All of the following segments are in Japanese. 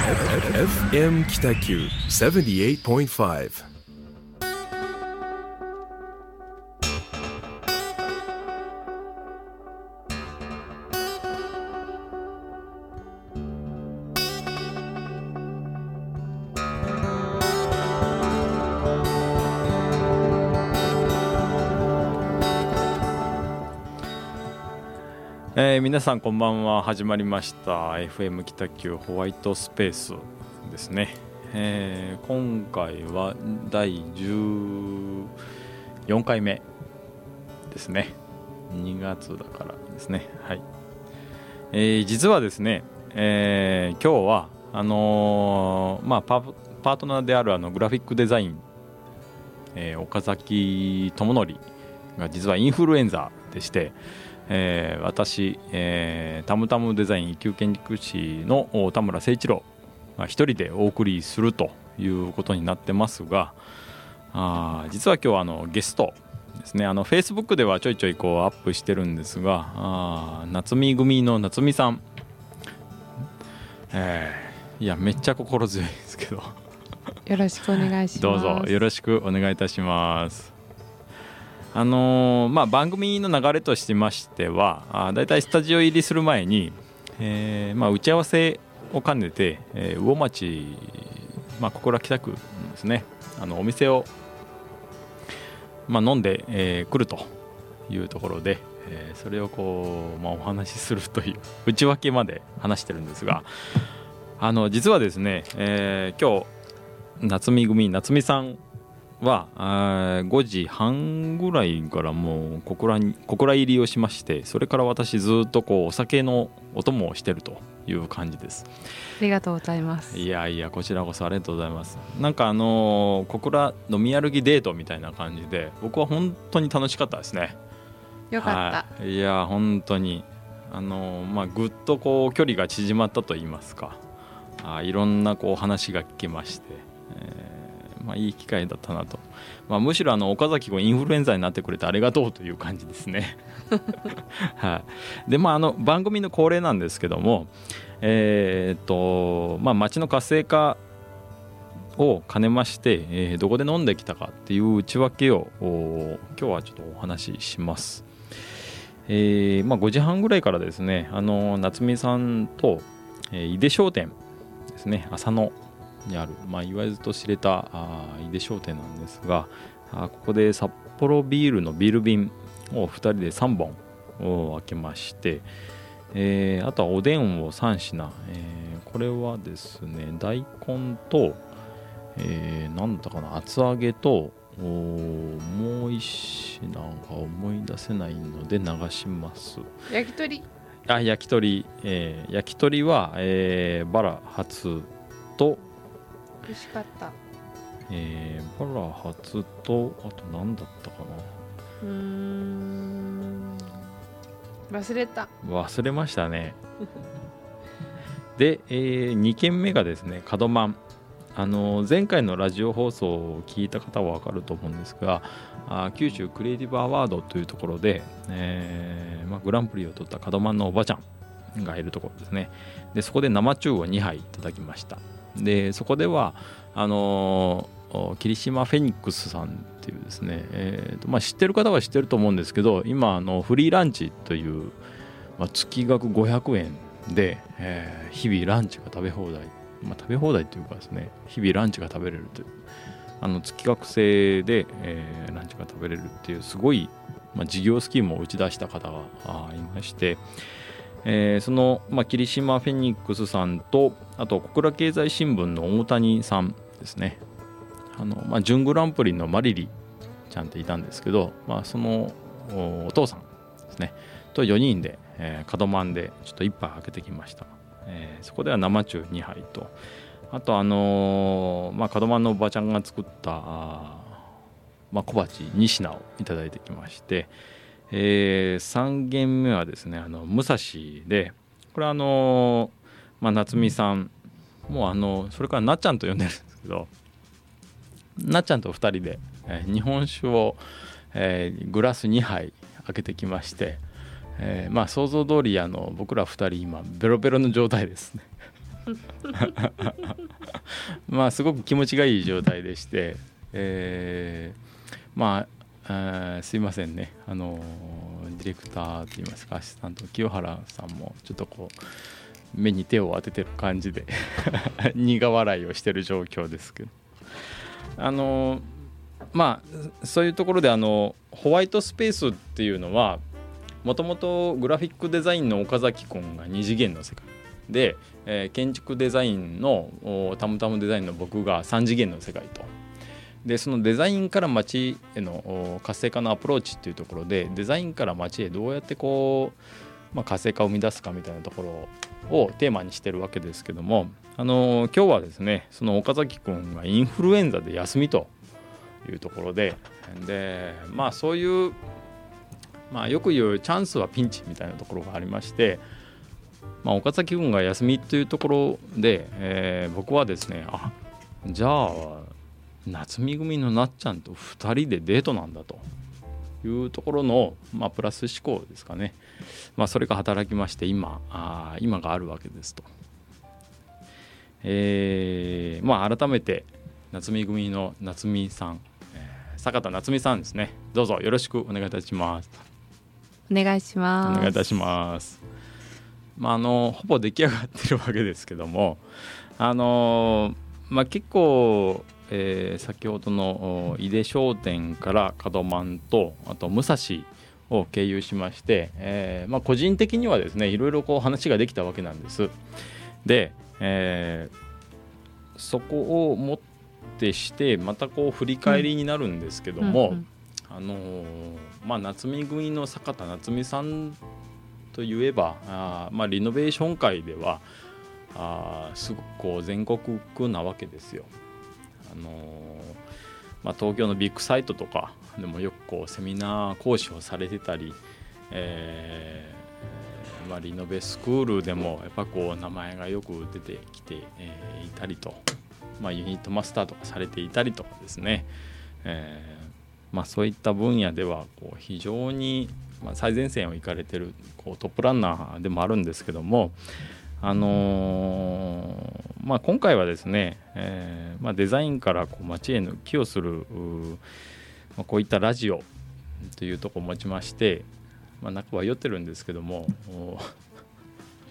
FM 北九78.5皆さんこんばんは。始まりました。FM 北九ホワイトスペースですね、えー今回は第14回目ですね。2月だからですね。はい、えー実はですね、えー今日はあのーまあパパートナーであるあのグラフィックデザイン、えー岡崎智則が実はインフルエンザでして、えー私、えータムタムデザイン一級建築士のお田村誠一郎が一人でお送りするということになってますがあー実は今日あのゲストですねあの Facebook ではちょいちょいこうアップしてるんですがあー夏見組の夏見さん、えーいやめっちゃ心強いですけどよろしくお願いします。どうぞよろしくお願いいたします。あのーまあ、番組の流れとしましてはあだいたいスタジオ入りする前に、えーまあ、打ち合わせを兼ねて、えー魚町、まあ、小倉北区のですねあのお店を、まあ、飲んで、えー来るというところで、えーそれをこう、まあ、お話しするという内訳まで話してるんですがあの実はですね、えー今日夏見組夏見さんはあー5時半ぐらいからもう小倉に小倉入りをしましてそれから私ずっとこうお酒のお供をしてるという感じです。ありがとうございます。いやいやこちらこそありがとうございます。なんかあのー小倉飲み歩きデートみたいな感じで僕は本当に楽しかったですね。よかった。はい、いや本当に。あのまあぐっとこう距離が縮まったと言いますか。あいろんなこう話が聞けまして、えーまあ、いい機会だったなと、まあ、むしろあの岡崎君インフルエンザになってくれてありがとうという感じですね。はい、でまああの番組の恒例なんですけどもえーっとまあ町の活性化を兼ねまして、えーどこで飲んできたかっていう内訳をお今日はちょっとお話しします。えーまあ、5時半ぐらいからですね、あの夏美さんと、えー井出商店ですね、浅野にある、まあ、言わずと知れたあー井出商店なんですが、あーここで札幌ビールのビール瓶を2人で3本を開けまして、えーあとはおでんを3品、えーこれはですね、大根と、えーなんだったかな、厚揚げと、もう一品が思い出せないので流します。焼き鳥？あ焼き鳥、えー焼き鳥は、えーバラ初と、美味しかった。えーバラ初とあと何だったかうーん。忘れた。な忘れましたねで、え2軒目がですね門満あの前回のラジオ放送を聞いた方は分かると思うんですがあ九州クリエイティブアワードというところで、えーまあ、グランプリを取った門満のおばちゃんがいるところですねでそこで生中を2杯いただきましたでそこではあの霧島フェニックスさんっていうですね、えーとまあ、知ってる方は知ってると思うんですけど今あのフリーランチという、まあ、月額500円で、えー日々ランチが食べ放題、まあ、食べ放題というかですね日々ランチが食べれるというあの月額制で、えーランチが食べれるっていうすごい、まあ、事業スキームを打ち出した方がいまして、えーその、まあ、霧島フェニックスさんとあと小倉経済新聞の大谷さんですね。あの、まあ、準グランプリのマリリちゃんっていたんですけど、まあ、そのお父さんですね。と4人で、えー、門満でちょっと1杯開けてきました、えーそこでは生中2杯と。あとあのーまあ門満のおばちゃんが作ったまあ、小鉢2品をいただいてきまして、え3軒目はですねあの武蔵でこれはあのまあ、夏美さんもうあのそれからなっちゃんと呼んでるんですけどなっちゃんと2人で、えー日本酒を、えーグラス2杯開けてきまして、えーまあ想像通りあの僕ら2人今ベロベロの状態ですね。まあすごく気持ちがいい状態でして、えーまあ、えーすいませんね。あのディレクターといいますかアシスタント清原さんもちょっとこう目に手を当ててる感じで 苦笑いをしてる状況ですけど。あのまあそういうところであのホワイトスペースっていうのはもともとグラフィックデザインの岡崎君が2次元の世界。で、えー建築デザインのおタムタムデザインの僕が3次元の世界と。でそのデザインから街への活性化のアプローチっていうところでデザインから街へどうやってこう、まあ、活性化を生み出すかみたいなところをテーマにしてるわけですけども、あの今日はですねその岡崎君がインフルエンザで休みというところででまあそういうまあ、よく言うチャンスはピンチみたいなところがありまして、まあ、岡崎君が休みというところで、えー僕はですねあじゃあ夏見組のなっちゃんと2人でデートなんだというところの、まあ、プラス思考ですかね、まあ、それが働きまして今あー今があるわけですと。えーまあ改めて夏見組の夏見さん、えー坂田夏美さんですねどうぞよろしくお願いいたします。お願いしおます願いいたします。まああのほぼ出来上がってるわけですけども、あのまあ結構、えー先ほどのお井出商店から門満とあと武蔵を経由しまして、えーまあ個人的にはですねいろいろこう話ができたわけなんです。で、えーそこをもってしてまたこう振り返りになるんですけども。うんうんあのーまあ夏見組の坂田夏美さんといえばあー、まあ、リノベーション界ではあーすごくこう全国区なわけですよ。あのまあ、東京のビッグサイトとかでもよくこうセミナー講師をされてたり、えーまあ、リノベスクールでもやっぱこう名前がよく出てきて、えーいたりと、まあ、ユニットマスターとかされていたりとかですね、えーまあ、そういった分野ではこう非常にまあ最前線を行かれてるこうトップランナーでもあるんですけども、あのーまあ、今回はですね、えーまあ、デザインからこう街への寄与するまあ、こういったラジオというところを持ちまして、まあ、中は酔ってるんですけどもお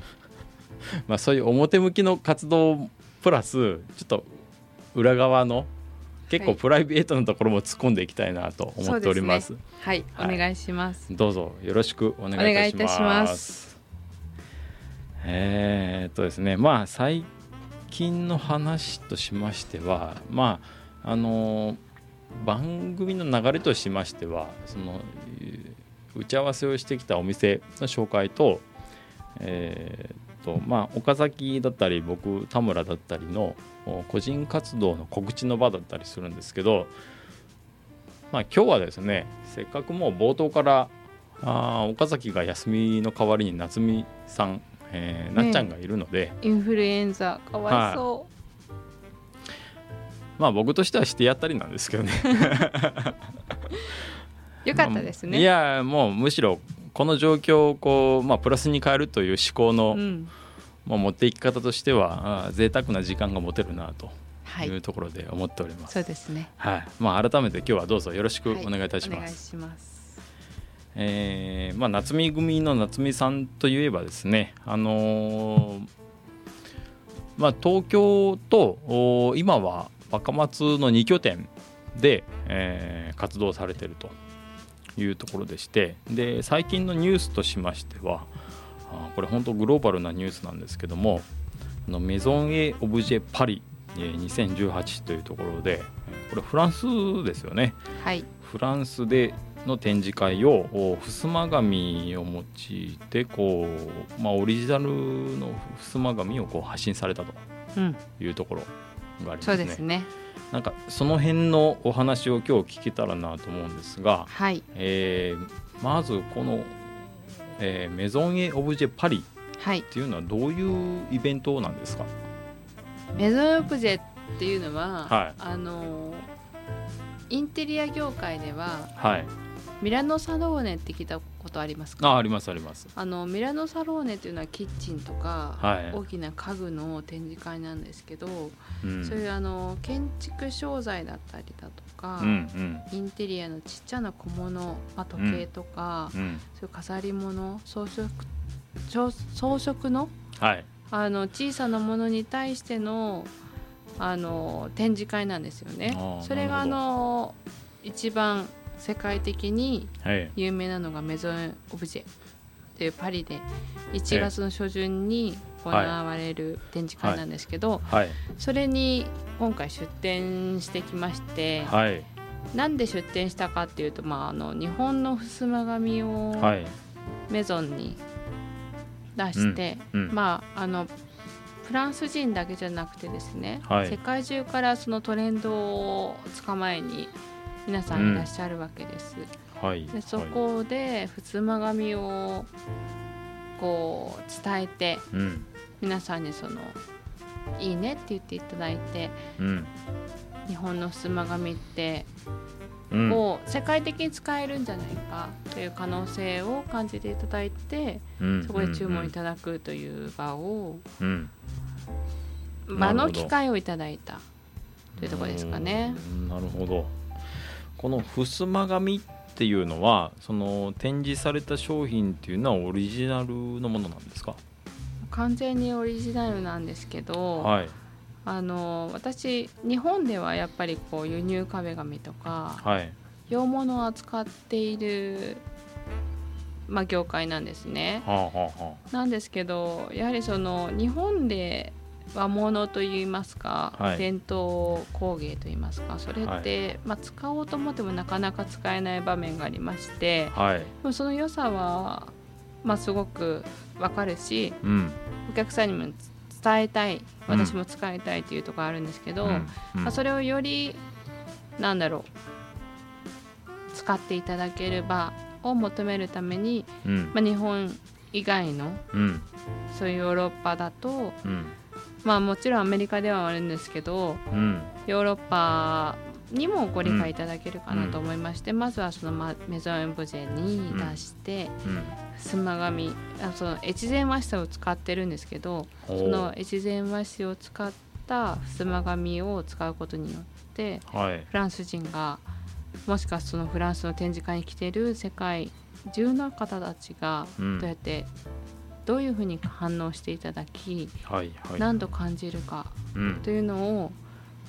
まあそういう表向きの活動プラスちょっと裏側の結構はい。プライベートのところも突っ込んでいきたいなと思っております。はい、はい。お願いします。どうぞよろしくお願いいたします。えーっとですねまあ最近の話としましてはまああの番組の流れとしましてはその打ち合わせをしてきたお店の紹介とえーとまあ岡崎だったり僕田村だったりの個人活動の告知の場だったりするんですけどまあ今日はですねせっかくもう冒頭からあ岡崎が休みの代わりに夏美さん、えーなっちゃんがいるので、インフルエンザかわいそまあ僕としてはしてやったりなんですけどね。う、よかったですね。いやもうむしろこの状況をこう、まあ、プラスに変えるという思考の、うん。まあ、持っていき方としてはあー贅沢な時間が持てるなとはい。いうところで思っております。そうですね。はい。まあ、改めて今日はどうぞよろしくお願いいたしはお願います。しますえーまあ、夏見組の夏見さんといえばですね、あのーまあ、東京とお今は若松の2拠点で、えー活動されているというところでしてで最近のニュースとしましてはあーこれ本当グローバルなニュースなんですけどもあのメゾン・エ・オブジェ・パリえー2018というところでえーこれフランスですよね。はいフランスでの展示会をお襖紙を用いてこう、まあ、オリジナルの襖紙をこう発信されたとうん。いうところがありそますね。うですね。なんかその辺のお話を今日聞けたらなと思うんですが、はい。えーまずこの、えーメゾン・エ・オブジェ・パリはい。っていうのはどういうイベントなんですか？メゾンオブジェっていうのは、はい。あのインテリア業界でははいミラノサローネって聞いたことありますか？あありますあります。あのミラノサローネっていうのはキッチンとか、はい。大きな家具の展示会なんですけど、うん。そういうあの建築商材だったりだとか、うんうん。インテリアのちっちゃな小物、まあ、時計とか、うんそういう飾り物装飾装装飾のはい。あの小さなものに対してのあの展示会なんですよね。それがあの一番世界的にはい。有名なのがメゾン・オブジェというパリで1月の初旬に行われる展示会なんですけど、はい。それに今回出展してきまして、はい。なんで出展したかっていうと、まあ、あの日本の襖紙をはい。メゾンに出して、うん。まああのフランス人だけじゃなくてですね、はい。世界中からそのトレンドを捕まえに皆さんいらっしゃるわけです。はい。でそこで襖紙をこう伝えてうん。皆さんにそのいいねって言っていただいてうん。日本の襖紙ってうん。を世界的に使えるんじゃないかという可能性を感じていただいてうん。そこで注文いただくという場をうん。場の機会をいただいたというところですかね。うん。なるほどこの襖紙っていうのはその展示された商品っていうのはオリジナルのものなんですか？完全にオリジナルなんですけど、はい。あの私日本ではやっぱりこう輸入壁紙とかはい。洋物を扱っている、まあ、業界なんですね。はあはあはなんですけどやはりその日本で和物といいますか、はい。伝統工芸といいますかそれって、まあ、使おうと思ってもなかなか使えない場面がありましてあはい。でもその良さは、まあ、すごくわかるしうん。お客さんにも伝えたいうん。私も使いたいというところあるんですけど、うん。うん。まあ、それをよりなんだろう使っていただける場を求めるために、うん。まあ、日本以外のうん。そういうヨーロッパだとうんまあもちろんアメリカではあるんですけどうん。ヨーロッパにもご理解いただけるかなと思いまして、まずはそのまメゾン・エンボジェに出して、うん。あその越前和紙を使ってるんですけどその越前和紙を使った襖紙を使うことによってはい。フランス人がもしかそのフランスの展示会に来てる世界中の方たちがどうん。うやってどういうふうに反応していただき、はいはい。何と感じるかうん。というのを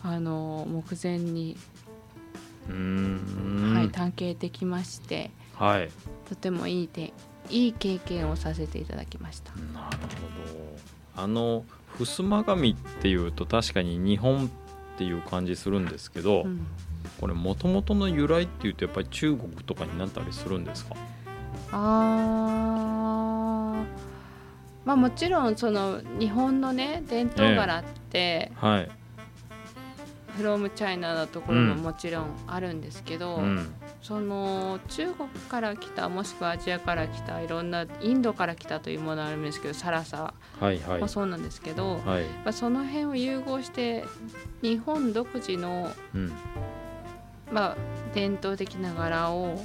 あの目前に、はい、探検できましてはい。とてもいいていい経験をさせていただきました。なるほど。あの襖紙っていうと確かに日本っていう感じするんですけど、うん。これもともとの由来っていうとやっぱり中国とかになったりするんですか？あーまあもちろんその日本のね伝統柄って、はい、フロムチャイナのところももちろんあるんですけど、うん、その中国から来たもしくはアジアから来たいろんなインドから来たというものあるんですけどサラサ。はいはい。もそうなんですけど、はい、まあ、その辺を融合して日本独自の、うん、まあ、伝統的な柄を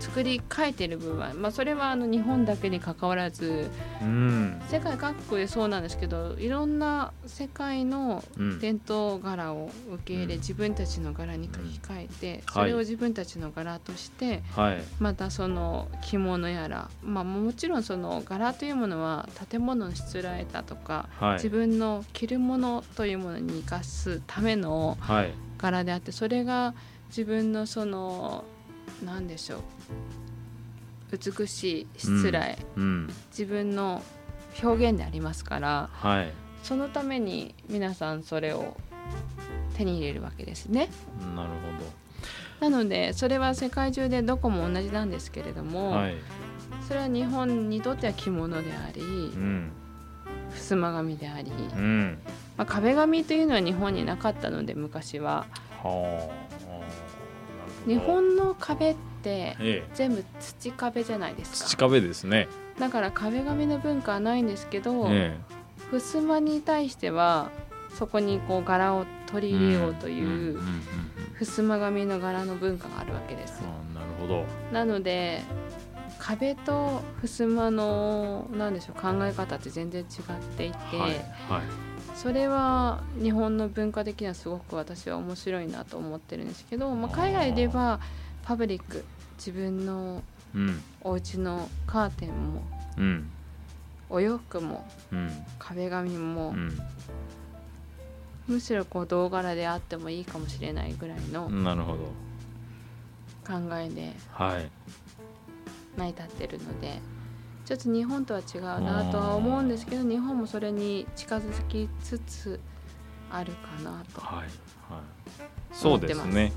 作り変えてる部分は、まあ、それはあの日本だけにかかわらずうん、世界各国でそうなんですけどいろんな世界のうん、伝統柄を受け入れ、うん。自分たちの柄に書き換えて、うん。それを自分たちの柄として、はい、またその着物やら、まあ、もちろんその柄というものは建物のしつらえたとか、はい。自、分の着るものというものに生かすためのはい、柄であってそれが自分のその何でしょう。美しいしつらえ、うん、自分の表現でありますからはい、そのために皆さんそれを手に入れるわけですね。なるなのでそれは世界中でどこも同じなんですけれどほも、ど、はい、それは日本にとっては着物でありうん、襖紙であり、うん、まあ、壁紙というのは日本になかったので昔は。は日、本の壁ってええ、全部土壁じゃないです土か壁ですね、だから壁紙の文化はないんですけど、え襖に対してはそこにこう柄を取え、り入れようという、襖紙の柄の文化があるわけです。あなるほど、なので壁と襖のなんでしょう考え方って全然違っていて、はいはいそれは日本の文化的にはすごく私は面白いなと思ってるんですけど、まあ、海外ではパブリック自分のうんお家のカーテンもうん。お洋服もうん。壁紙も、うん。むしろこう動柄であってもいいかもしれないぐらいのなるほど。考えではい。成り立ってるのでちょっと日本とは違うなとは思うんですけど日本もそれに近づきつつあるかなと。はいはいそうですね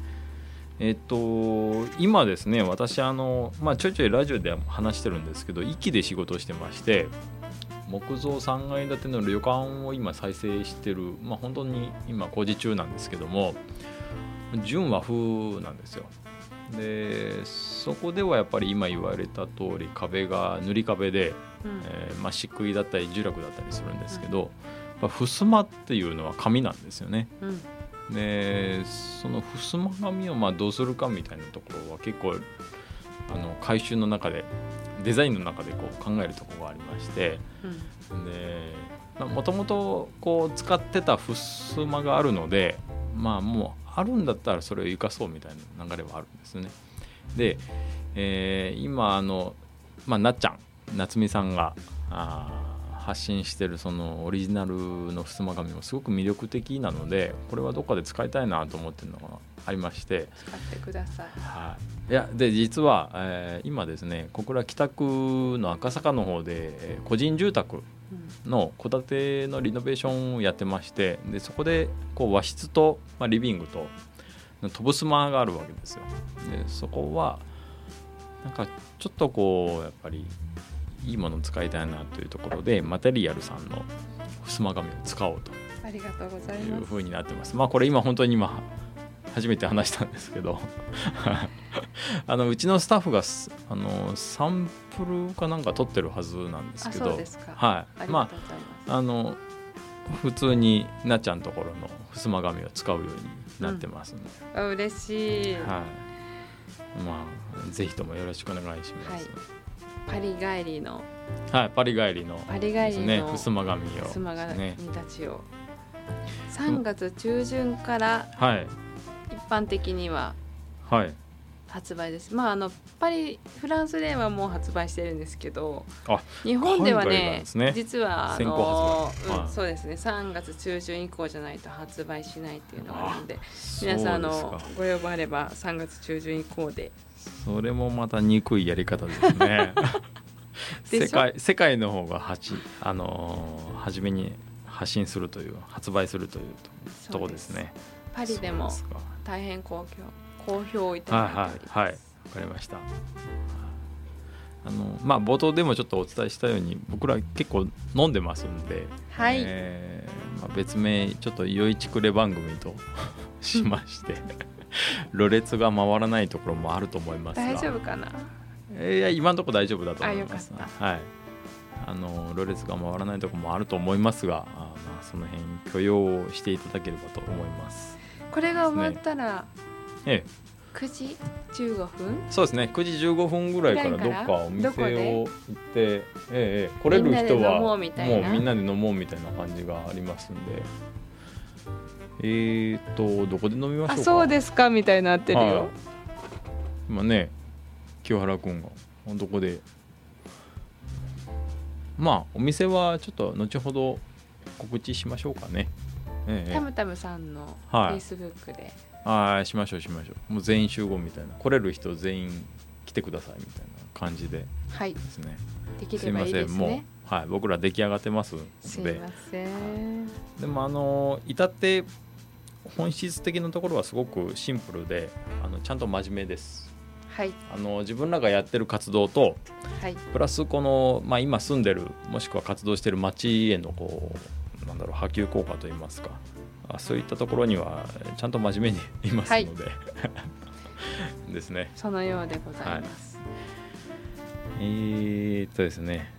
えっと今ですね私あの、まあ、ちょいちょいラジオで話してるんですけど息で仕事してまして木造3階建ての旅館を今再生してるまあ本当に今工事中なんですけども純和風なんですよでそこではやっぱり今言われた通り壁が塗り壁で、うん。えーまあ、漆喰だったり重力だったりするんですけど、やっぱ襖っていうのは紙なんですよね。うん。でその襖紙をまあどうするかみたいなところは結構あの回収の中でデザインの中でこう考えるところがありましてうん。でもともとこう使ってた襖があるのでまあもうあるんだったらそれを生かそうみたいな流れはあるんですね。で、えー今あの、まあ、なっちゃん夏美さんがあ発信してるそのオリジナルの襖紙もすごく魅力的なのでこれはどっかで使いたいなと思ってるのがありまして、使ってください。はい、いやで実は、えー今ですね小倉北区の赤坂の方でえー個人住宅うんの戸建てのリノベーションをやってましてでそこでこう和室と、まあ、リビングと飛ぶ襖があるわけですよ。でそこはなんかちょっとこうやっぱりいいものを使いたいなというところでマテリアルさんの襖紙を使おうと。ありがとうございます。いうふうになってます。まあこれ今本当に今初めて話したんですけど。あのうちのスタッフがすあのサンプルかなんか取ってるはずなんですあ、けど。はい。まああの普通になっちゃんところの襖紙を使うようになってますので、あ嬉しい。はい。まあぜひともよろしくお願いしますパリ帰りの。はい、パリ帰りの。パリ帰りの襖紙を。襖がねにたちを。3月中旬からはい。一般的にははい。発売です。まああのパリフランスではもう発売してるんですけど、あ日本ではねね。実はあのはいうんそうですね。3月中旬以降じゃないと発売しないっていうのがあるので皆さんあのか。ご要望あれば3月中旬以降でそれもまた憎いやり方ですね。世界世界の方がはちあのー初めに発信するという発売するというととこですね。パリでも大変好評好評をいたはいだいております。はいはいわかりました。あのまあ冒頭でもちょっとお伝えしたように僕ら結構飲んでますんで、はい。えーまあ、別名ちょっと酔いちくれ番組と しましてろれつが回らないところもあると思いますが。大丈夫かな？えーいや今のところ大丈夫だと思います。はい。あのろれつが回らないところもあると思いますがあまあその辺許容していただければと思います。これが終わったらええ。9時15分？そうですね。9時15分ぐらいからどっかお店を行ってええええ来れる人はもうみんなで飲もうみたいな感じがありますんでえー、とどこで飲みましょうか？あそうですかみたいになってるはい。よ今ね清原君がどこで？まあお店はちょっと後ほど告知しましょうかね。ええ。タムタムさんのフはい。ェイスブックで。はいしましょうしましょう。もう全員集合みたいな。来れる人全員来てくださいみたいな感じで。はい。ですね。できすいればいいませんもですねう、はい、僕ら出来上がってますすいのでません。でもあの至って本質的なところはすごくシンプルであのちゃんと真面目です。はい。あの自分らがやってる活動とはい。プラスこの、まあ、今住んでるもしくは活動してる町へのこうなんだろう波及効果といいますか。あそういったところにはちゃんと真面目にいますので、ですね。そのようでございます、えー、っとですね。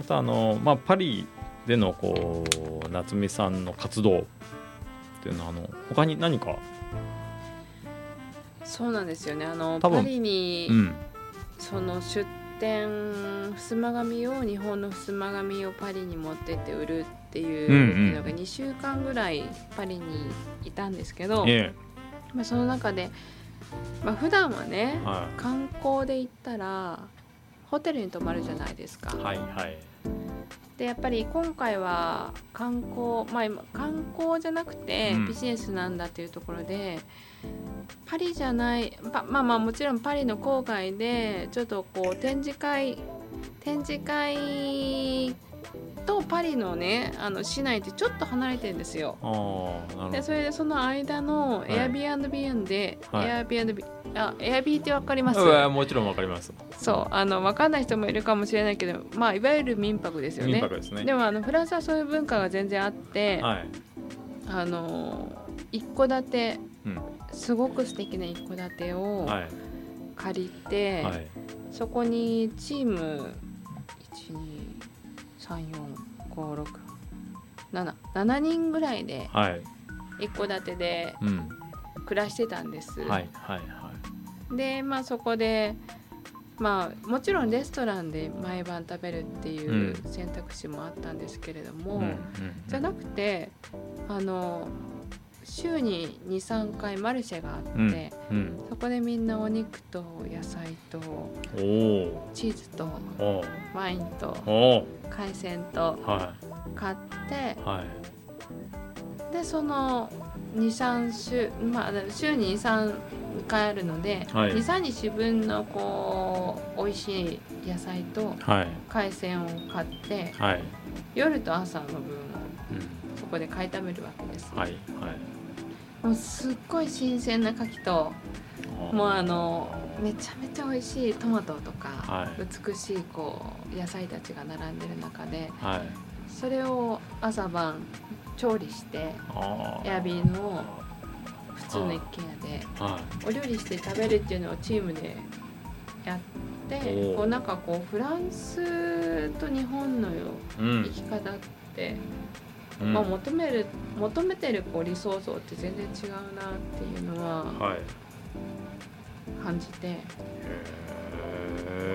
あとあの、まあ、パリでのこう夏美さんの活動っていうのはあの他に何か、そうなんですよね。あの多分。パリに、うん。その出点襖紙を日本の襖紙をパリに持ってって売るっていうんうん。うのが2週間ぐらいパリにいたんですけど、えまあ、その中で、まあ普段はねえは観光で行ったらホテルに泊まるじゃないですか。いはいはいでやっぱり今回は観光まあ今観光じゃなくてうん。ビジネスなんだっていうところで、パリじゃないパまあまあもちろんパリの郊外でちょっとこう展示会展示会とパリのねあの市内ってちょっと離れてるんですよ。でそれでその間のい。Airbnb で、はい。Airbnb あ Airbnb ってわかります？もちろんわかります。そうあの分かんない人もいるかもしれないけどまあいわゆる民泊ですよね。民泊ですね。でもあのフランスはそういう文化が全然あって、はい。あの一戸建てうん。すごく素敵な一戸建てをはい。借りて、はい。そこにチーム1234567人ぐらいではい。一戸建てでうん。暮らしてたんです。はいはいはい。でまあそこでまあもちろんレストランで毎晩食べるっていうう選択肢もあったんですけれども、じゃなくてあの週に23回マルシェがあって、うんうん。そこでみんなお肉と野菜とチーズとワインと海鮮とは買っていはい。でその23週まあ週に23回あるので、はい。23日分のこう美味しい野菜とはい。海鮮を買ってはい。夜と朝の分をうん。そこで買い食べるわけです、はいはいもうすっごい新鮮な牡蠣ともうあのめちゃめちゃ美味しいトマトとか、はい。美しいこう野菜たちが並んでる中ではい。それを朝晩調理してあエアビーの普通の一軒家ではお料理して食べるっていうのをチームでやってこうなんかこうフランスと日本の生き方って、うんまあ、求める求めてるこう理想像って全然違うなっていうのははい。感じて、へ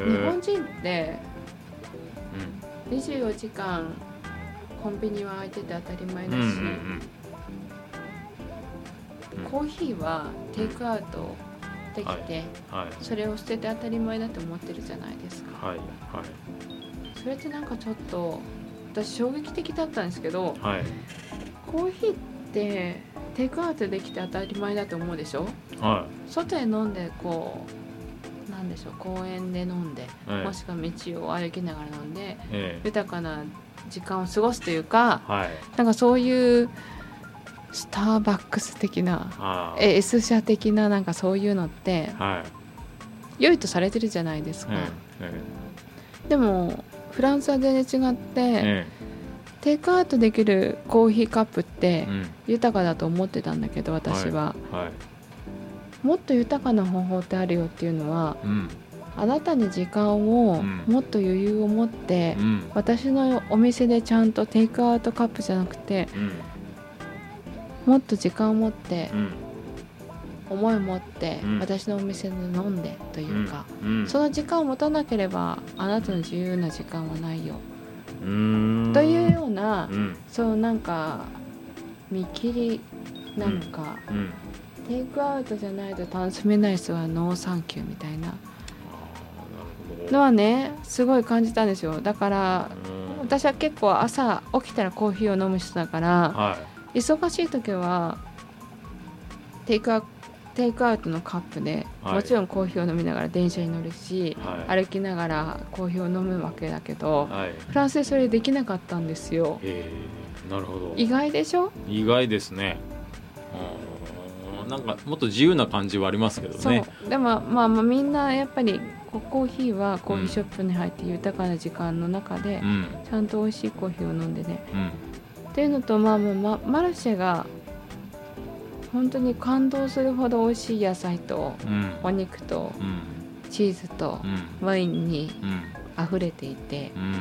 日ー本人ってうん。24時間コンビニは開いてて当たり前だし、うんうんうん。コーヒーはテイクアウトできて、はい。それを捨てて当たり前だと思ってるじゃないですか。はい。それってなんかちょっと私衝撃的だったんですけどはい。はいコーヒーってテイクアウトできて当たり前だと思うでしょ？は外で飲んでこうなんでしょう？公園で飲んで、いええ。もしくは道を歩きながら飲んでええ。豊かな時間を過ごすというかはい。なんかそういうスターバックス的なえ S 社的ななんかそういうのってはい。良いとされてるじゃないですか、ええ。でもフランスは全然違って、えテイクアウトできるコーヒーカップって豊かだと思ってたんだけど私は、はいもっと豊かな方法ってあるよっていうのはうん。あなたに時間をうん。もっと余裕を持って、うん。私のお店でちゃんとテイクアウトカップじゃなくてうん。もっと時間を持ってうん思いを持って、うん。私のお店で飲んでというか、うん。その時間を持たなければあなたの自由な時間はないよ、というような、うん。そうなんか見切りなのか、うん。テイクアウトじゃないと楽しめない人はノーサンキューみたいな。のはねすごい感じたんですよ。だからうん。私は結構朝起きたらコーヒーを飲む人だからは忙しい時はテイクアテイクアウトのカップで、はい。もちろんコーヒーを飲みながら電車に乗るし、はい。歩きながらコーヒーを飲むわけだけどはい。フランスでそれできなかったんですよ。ええなるほど。意外でしょ？意外ですね。なんかもっと自由な感じはありますけどそう。ねでもまあまあみんなやっぱりコーヒーはコーヒーショップに入って豊かな時間の中でうん。ちゃんと美味しいコーヒーを飲んでね。うん。っていうのとまあもうママルシェが本当に感動するほど美味しい野菜とうん。お肉とうん。チーズとうん。ワインにうん。溢れていてうん。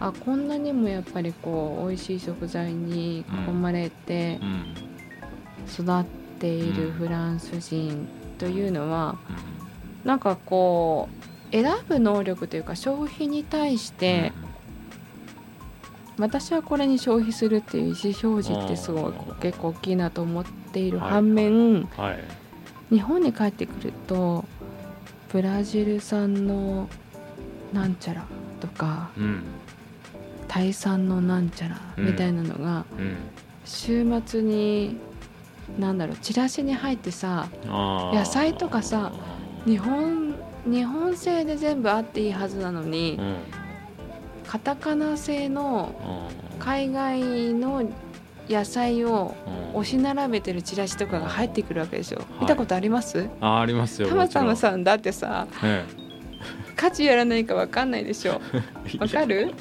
あこんなにもやっぱりこう美味しい食材に囲まれてうん育っているうん。フランス人というのはなんかこ選ぶ能力というか消費に対して、私はこれに消費するっていう意思表示ってすごい結構大きいなと思っているはい。反面、はい。日本に帰ってくるとブラジル産のなんちゃらとかうん。タイ産のなんちゃらみたいなのがうん。週末になんだろうチラシに入ってさ野菜とかさ日本日本製で全部あっていいはずなのにうんカタカナ製のあ海外の野菜を押し並べてるチラシとかが入ってくるわけですよ、い。見たことあります？あありますよたまたまもさんだってさちろんえ家事やらないかわかんないでしょ。えわかる？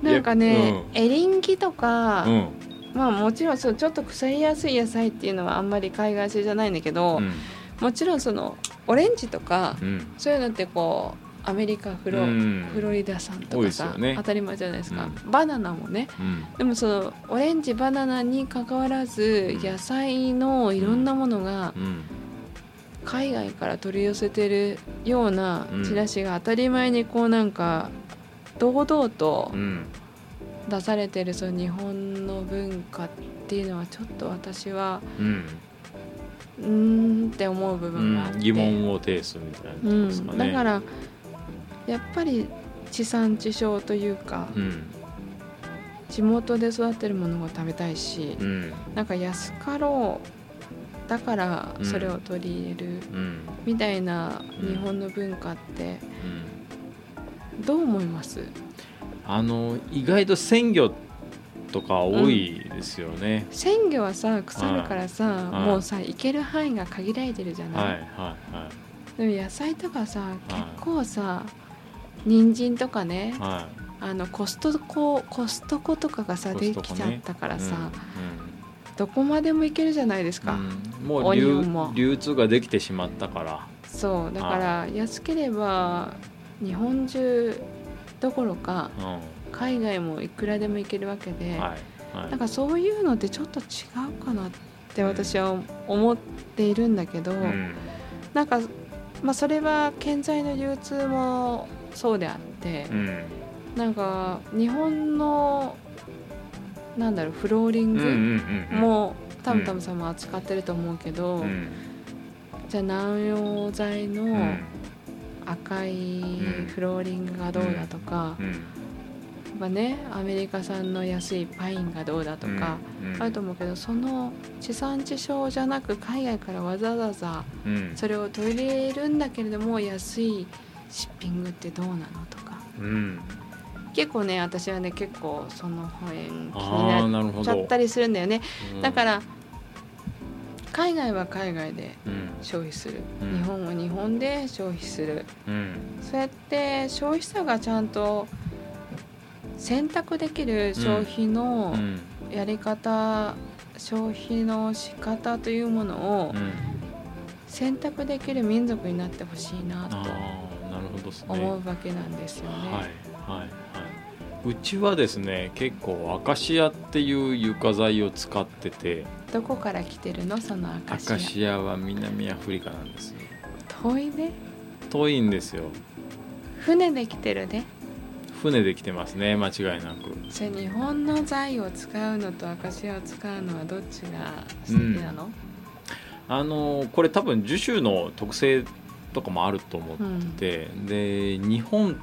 なんかね、エリンギとか、うん。まあもちろんそうちょっと腐りやすい野菜っていうのはあんまり海外製じゃないんだけど、うん。もちろんそのオレンジとかうん。そういうのってこうアメリカフロ,、うん。フロリダ産と多いかさ、ね。当たり前じゃないですか、うバナナもね。うん。でもそのオレンジバナナに関わらずうん。野菜のいろんなものがうん。海外から取り寄せてるようなうん。チラシが当たり前にこうなんか堂々とうん。出されてるその日本の文化っていうのはちょっと私はうん。うーんって思う部う分があって、ん。疑問を呈すみたいなとこうんですかね。だからやっぱり地産地消というか、うん地元で育ってるものが食べたいし、うん。なんか安かろうだからそれを取り入れるうん。みたいなうん。日本の文化ってうん。どう思います、あの意外と鮮魚とか多いですよね、鮮魚はさ腐るからさはい。もうさ行ける範囲が限られてるじゃない、はいはいはい。でも野菜とかさはい結構さ人参とかねはあのコストココストコとかがさコできちゃったからいさ、どこまでも行けるじゃないですか、うん。うんも。オう流も流通ができてしまったから。そう。だから安ければ日本中どころかうん。海外もいくらでも行けるわけで、はい。はい。なんかそういうのってちょっと違うかなって私は思っているんだけど、うん。なんか、まあ、それは建材の流通もそうであってう、ん。なんか日本のなんだろうフローリングうんもタムタムさんも扱ってると思うけど、うん。じゃあ南洋材のうん。赤いうんフローリングがどうだとか、うん。まあね、アメリカ産の安いパインがどうだとか、うん。あると思うけどその地産地消じゃなく海外からわざわざうん。それを取り入れるんだけれども安いシッピングってどうなの？とか。うん。結構ね私はね結構その辺気になっちゃったりするんだよね。うん。だから海外は海外でうん。消費する、うん。日本は日本で消費する。うん。そうやって消費者がちゃんと選択できる消費のうん。やり方、消費の仕方というものをうん。選択できる民族になってほしいなと思うわけなんですよね。はいはいはい。うちはですね結構アカシアっていう床材を使っててどこから来てるの？そのア証カシアは南アフリカなんですよ。遠いね。遠いんですよ。船で来てるね。船で来てますね間違いなく。じゃあ日本の材を使うのとアカシアを使うのはどっちが素敵なの、あのこれ多分樹種の特性とかもあると思っうんて、で日本っ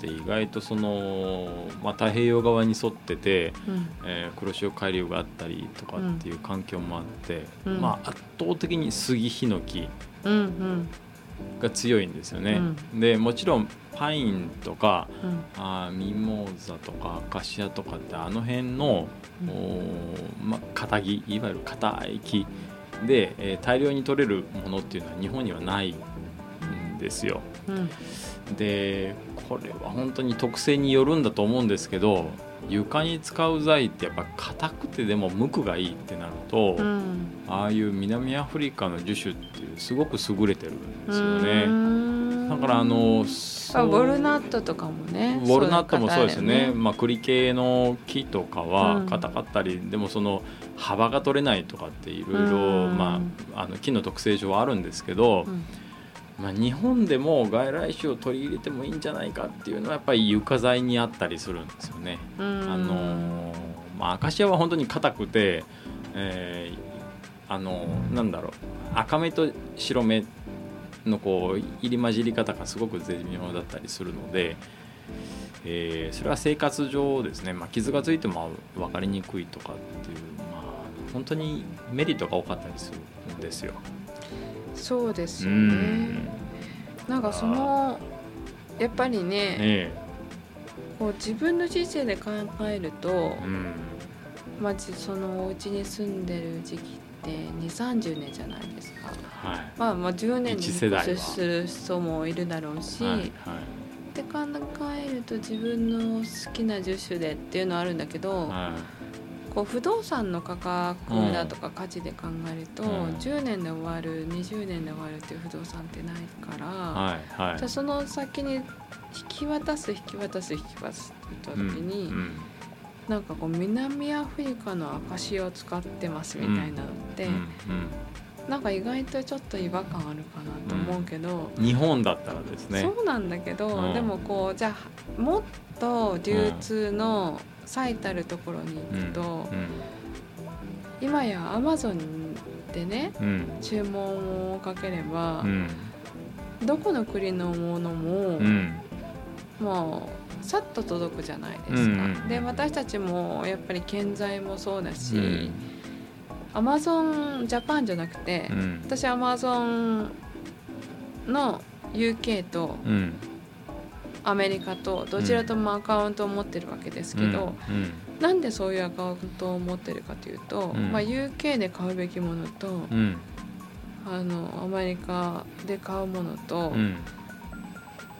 て意外とその、まあ、太平洋側に沿ってて、うん。えー黒潮海流があったりとかっていう環境もあって、うん。まあ、圧倒的に杉ヒノキが強いんですよね。でもちろんパインとかうん。あーミモーザとかアカシアとかってあの辺の、うん。まあ、硬木いわゆる硬い木で、えー大量に取れるものっていうのは日本にはないんですよ。うん。でこれは本当に特性によるんだと思うんですけど床に使う材ってやっぱ硬くてでも無垢がいいってなると、うん。ああいう南アフリカの樹種ってすごく優れてるんですようね。ん。だからあのあォルナットとかもねウォルナットもそうですいね方だよまあ、栗系の木とかうん。は硬かったり、でもその幅が取れないとかっていろいろうん。まああの木の特性上はあるんですけどう、んまあ、日本でも外来種を取り入れてもいいんじゃないかっていうのはやっぱり床材にあったりするんですよね。うんあのーまあ、アカシアは本当に硬くて、えーあのーなんだろう赤目と白目のこう入り混じり方がすごく絶妙だったりするので、えーそれは生活上ですね、まあ、傷がついても分かりにくいとかっていう、まあ、本当にメリットが多かったりするんですよ。そうですうよね。ん。なんかそのやっぱりねえこう自分の人生で考えるとえうん。まあじそのお家に住んでる時期って2 3 0年じゃないですか。はい。まあ、まあ10年に一世代は。引っ越しする人もいるだろうし、はいはい。って考えると自分の好きな樹種でっていうのはあるんだけど、はこう不動産の価格だとか価値で考えると、うん。10年で終わる20年で終わるっていう不動産ってないから、いはいはい。じゃあその先に引き渡す引き渡す引き渡すって言った時に、うんうん。なんかこう南アフリカのアカシアを使ってますみたいなのって、うん。なんか意外とちょっと違和感あるかなと思うけど、うん。日本だったらですね。そうなんだけど、うん。でもこうじゃあもっと流通の最たるところに行くと、うん今やアマゾンでねうん。注文をかければう、ん。どこの国のものも、うん。もうさっと届くじゃないですか。うんうんで私たちもやっぱり建材もそうだし、うん。アマゾンジャパンじゃなくて、うん。私アマゾンの UK とうんアメリカとどちらともアカウントを持ってるわけですけど、うんなんでそういうアカウントを持ってるかというと、うん。まあ、UK で買うべきものと、うん。あのアメリカで買うものと、うん。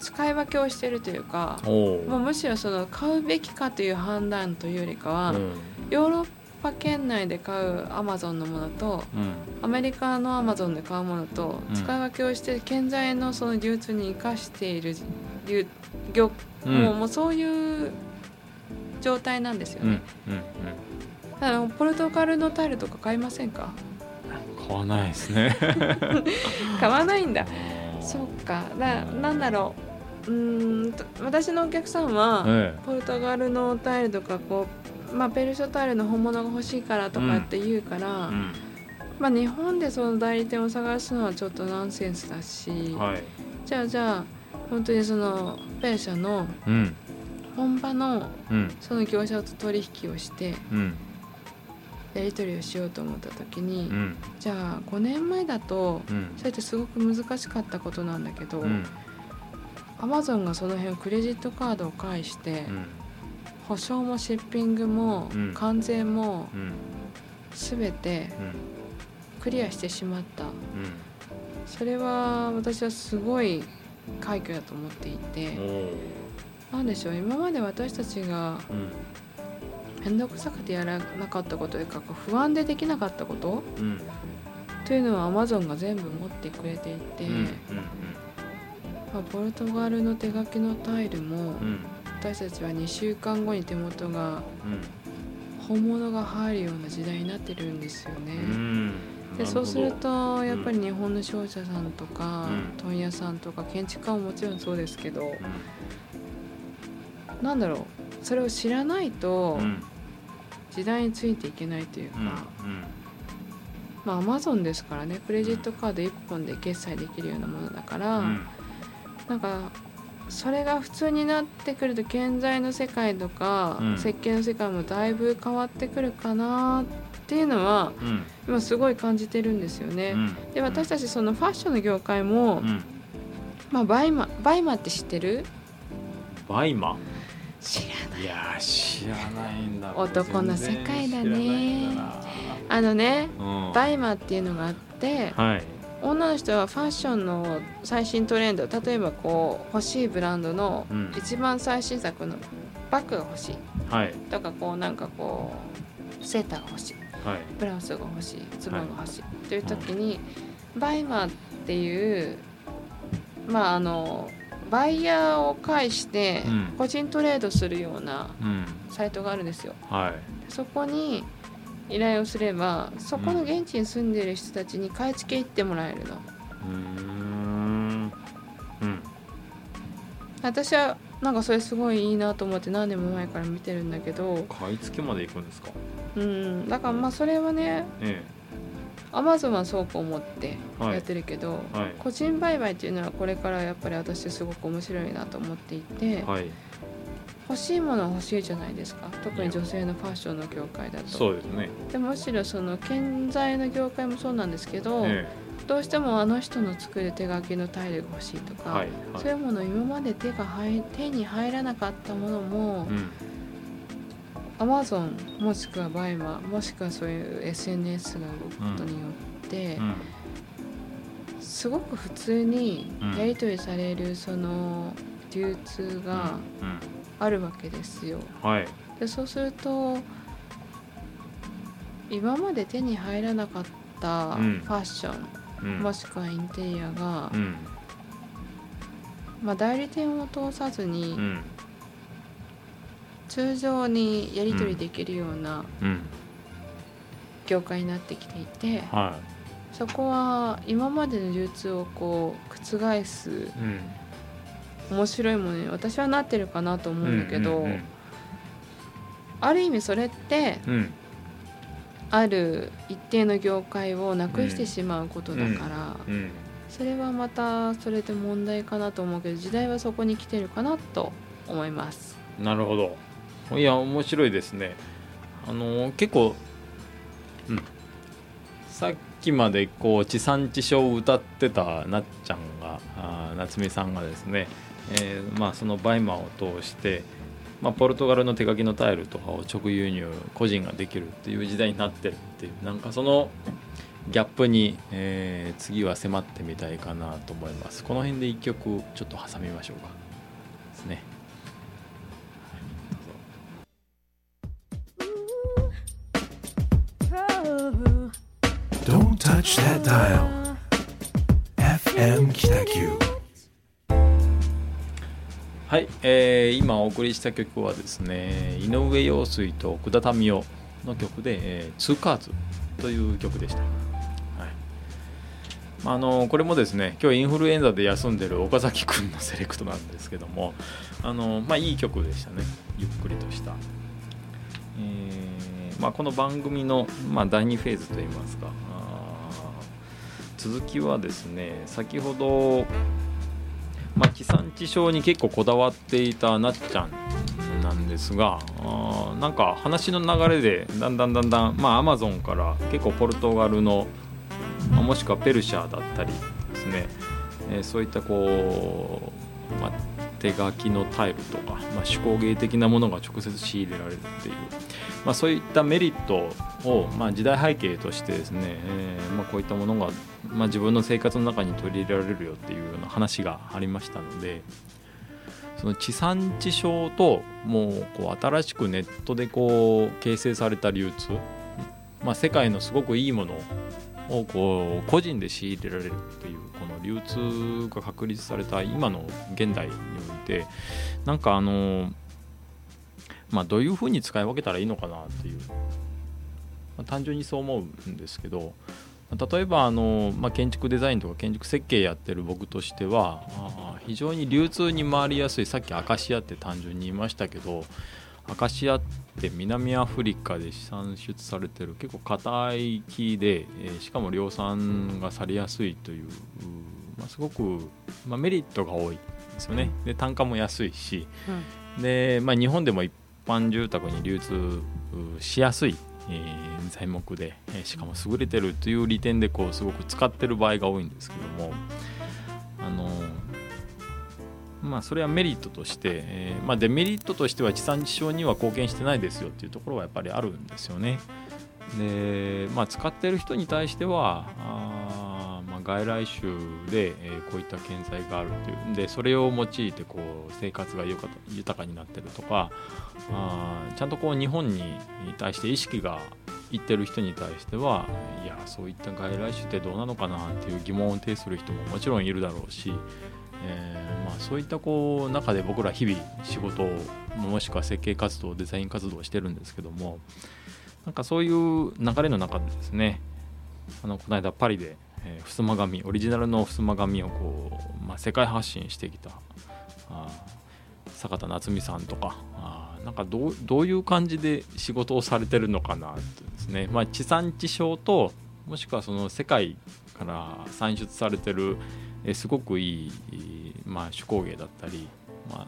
使い分けをしてるというか、もう。むしろその買うべきかという判断というよりかは、うん。ヨーロッパ圏内で買うアマゾンのものとうん。アメリカのアマゾンで買うものとうん。使い分けをして建材のその流通に生かしている流業、うん。もうもうそういう状態なんですよね、あのポルトガルのタイルとか買いませんか？うん買わないですね。買わないんだ。そっか。だなんだろう。うーんと私のお客さんは、え。ポルトガルのタイルとかこう、まあ、ペルショタイルの本物が欲しいからとかって言うから、えうん。まあ、日本でその代理店を探すのはちょっとナンセンスだし、はい。じゃあじゃあ本当にそのペルシャのうん。本場のうんその業者と取引をしてうん。やり取りをしようと思った時に、うん。じゃあ5年前だとうん。それってすごく難しかったことなんだけど、うん。アマゾンがその辺クレジットカードを介して、うん保証もシッピングもうん。関税もうん。全てクリアしてしまった。うん。それは私はすごい快挙だと思っていて。おおなんでしょう今まで私たちがうん。面倒くさくてやらなかったことというか不安でできなかったことうんというのはアマゾンが全部持ってくれていて、うんまあ、ポルトガルの手書きのタイルもうんうん私たちは2週間後に手元が本物が入るような時代になってるんですよね。うん。でそうするなとやっぱり日本の商社さんとか、うん。問屋さんとか建築家ももちろんそうですけど、るほどなんだろうそれを知らないと時代についていけないというか、うん。まあアマゾンですからねクレジットカード1本で決済できるようなものだから、うん。なんかそれが普通になってくると建材の世界とか、うん。設計の世界もだいぶ変わってくるかなっていうのはうん。今すごい感じてるんですよね。うん。で私たちそのファッションの業界も、うん。まあ、バイマバイマって知ってる？バイマ？知らない。いやー知らないんだ。男の世界だね。あのねうん。バイマっていうのがあってはい女の人はファッションの最新トレンド例えばこう欲しいブランドのうん。一番最新作のバッグが欲しい。はい。とかこうなんかこうセーターが欲しい。はい。ブラウスが欲しいズボンが欲しい、という時に、バイマっていうまああのバイヤーを介してうん。個人トレードするようなうん。サイトがあるんですよ。はい。そこに依頼をすればそこの現地に住んでる人たちに買い付け行ってもらえるの。うーん。私はなんかそれすごいいいなと思って何年も前から見てるんだけど。買い付けまで行くんですか？うん。だからまあそれはねえアマゾンはそうこう思ってはい。やってるけど、はい。個人売買っていうのはこれからやっぱり私すごく面白いなと思っていて、えはい欲しいものは欲しいじゃないですか。特に女性のファッションの業界だと。そうですね。でむしろその建材の業界もそうなんですけど、えどうしてもあの人の作る手書きのタイルが欲しいとか、えはいはい。そういうもの今まで手が入手に入らなかったものも、うん。アマゾンもしくはバイマもしくはそういう SNS が動くことによって、うん。すごく普通にうん。やり取りされるその流通がうんあるわけですよ。はい。でそうすると今まで手に入らなかったフうん。ァッション、うん。もしくはインテリアが、うん。まあ、代理店を通さずに、うん。通常にやり取りできるようなうん。業界になってきていて、はそこは今までの流通をこう覆す面白いものに私はなってるかなと思うんだけど、うんうんある意味それってうん。ある一定の業界をなくしてしまうことだから、うん。それはまたそれで問題かなと思うけど時代はそこに来てるかなと思います。なるほど。いや面白いですね。あの結構、うん、さっきまでこう地産地消を歌ってたなっちゃんがあー夏美さんがですね、えーまあ、そのバイマーを通して、まあ、ポルトガルの手書きのタイルとかを直輸入個人ができるっていう時代になってるっていうなんかそのギャップに、えー次は迫ってみたいかなと思いますこの辺で一曲ちょっと挟みましょうかですね Don't touch that dial. FM Kitaku. はい、えー今お送りした曲はですね井上陽水と奥田民生の曲で「えー、ツーカーズ」という曲でした、はい。まあ、のこれもですね今日インフルエンザで休んでる岡崎くんのセレクトなんですけどもあの、まあ、いい曲でしたねゆっくりとした、えーまあ、この番組の、まあ、第2フェーズといいますか続きはですね先ほど、地産地消に結構こだわっていたなっちゃんなんですがあーなんか話の流れでだんだんだんだんまあアマゾンから結構ポルトガルの、もしくはペルシャだったりですね、えーそういったこう、まあ、手書きのタイルとか、まあ、手工芸的なものが直接仕入れられるっていう、まあ、そういったメリットを、まあ、時代背景としてですね、えーまあ、こういったものが、まあ、自分の生活の中に取り入れられるよっていうような話がありましたのでその地産地消ともうこう新しくネットでこう形成された流通、まあ、世界のすごくいいものをこう個人で仕入れられるっていうこの流通が確立された今の現代においてなんかあのまあどういうふうに使い分けたらいいのかなっていう、まあ単純にそう思うんですけど例えばあの、まあ、建築デザインとか建築設計やってる僕としては非常に流通に回りやすいさっきアカシアって単純に言いましたけどアカシアって南アフリカで産出されてる結構硬い木で、えーしかも量産がされやすいという、まあ、すごく、まあ、メリットが多いですよね。で単価も安いし。で、まあ、日本でも一般住宅に流通うしやすい、え材木で、えしかも優れてるという利点でこうすごく使ってる場合が多いんですけどもあのまあそれはメリットとして、えまあ、デメリットとしては地産地消には貢献してないですよっていうところはやっぱりあるんですよね。で、まあ、使ってる人に対しては、外来種で、えこういった建材があるというでそれを用いてこう生活が豊かになってるとかあちゃんとこう日本に対して意識がいってる人に対してはいやそういった外来種ってどうなのかなっていう疑問を呈する人ももちろんいるだろうし、えーまあ、そういったこう中で僕ら日々仕事をもしくは設計活動デザイン活動をしてるんですけどもなんかそういう流れの中でですねあのこの間パリで、えー、襖紙オリジナルの襖紙をこう、まあ、世界発信してきたあ坂田夏美さんとかあなんかどうどういう感じで仕事をされてるのかなってですね、まあ、地産地消ともしくはその世界から産出されてるえすごくいい、まあ、手工芸だったり、ま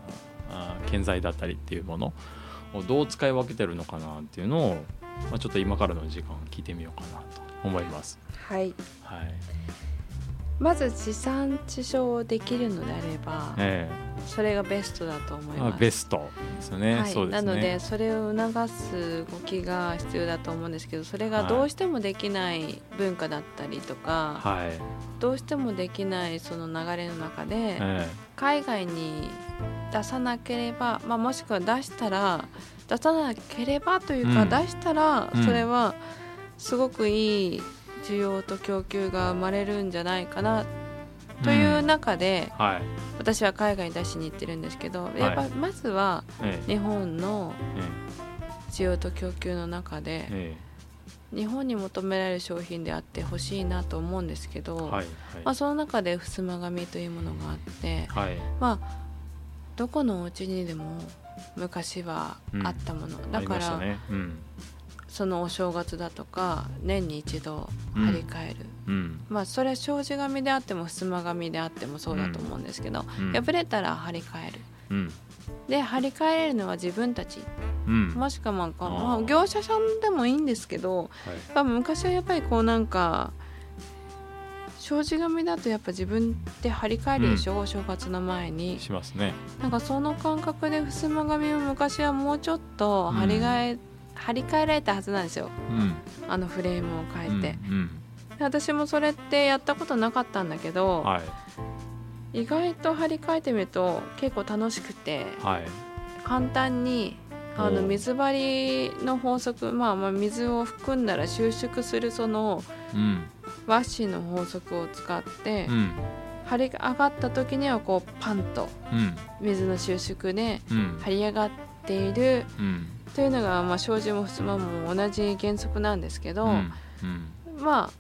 あ、あ建材だったりっていうものをどう使い分けてるのかなっていうのを、まあ、ちょっと今からの時間聞いてみようかなと。思います。はい。はい。まず地産地消できるのであれば、えそれがベストだと思いえます。ベストですよね、はい、ね。なのでそれを促す動きが必要だと思うんですけどそれがどうしてもできない文化だったりとか、はい、どうしてもできないその流れの中でえ。海外に出さなければ、まあ、もしくは出したら出さなければというか、うん。出したらうん。それはすごくいい需要と供給が生まれるんじゃないかなえという中で、はい、私は海外に出しに行ってるんですけど、い。やっぱまずはええ。日本のえ需要と供給の中でええ。日本に求められる商品であってほしいなと思うんですけど、えはい。まあ、その中で襖紙というものがあってまあどこのお家にでも昔はあったもの、あだから、ね。うんそのお正月だとか年に一度張り替える、うん。まあそれは障子紙であっても襖紙であってもそうだと思うんですけど、うん。破れたら張り替える。うん。で張り替えれるのは自分たち。うん。もしくはまあ業者さんでもいいんですけどはい。昔はやっぱりこうなんか障子紙だとやっぱ自分で張り替えるでしょ、お正月の前に。しますね。なんかその感覚で襖紙を昔はもうちょっと張り替え、張り替えられたはずなんですよ。うん。あのフレームを変えて、うんで私もそれってやったことなかったんだけうんど、はい。意外と張り替えてみると結構楽しくてはい。簡単にあの水張りの法則、まあ、まあ水を含んだら収縮するそのうん。和紙の法則を使って、うん。張り上がった時にはこうパンとうん。水の収縮でうん。張り上がっているうんというのが、まあ、障子も襖も同じ原則なんですけど、うんうん。まあ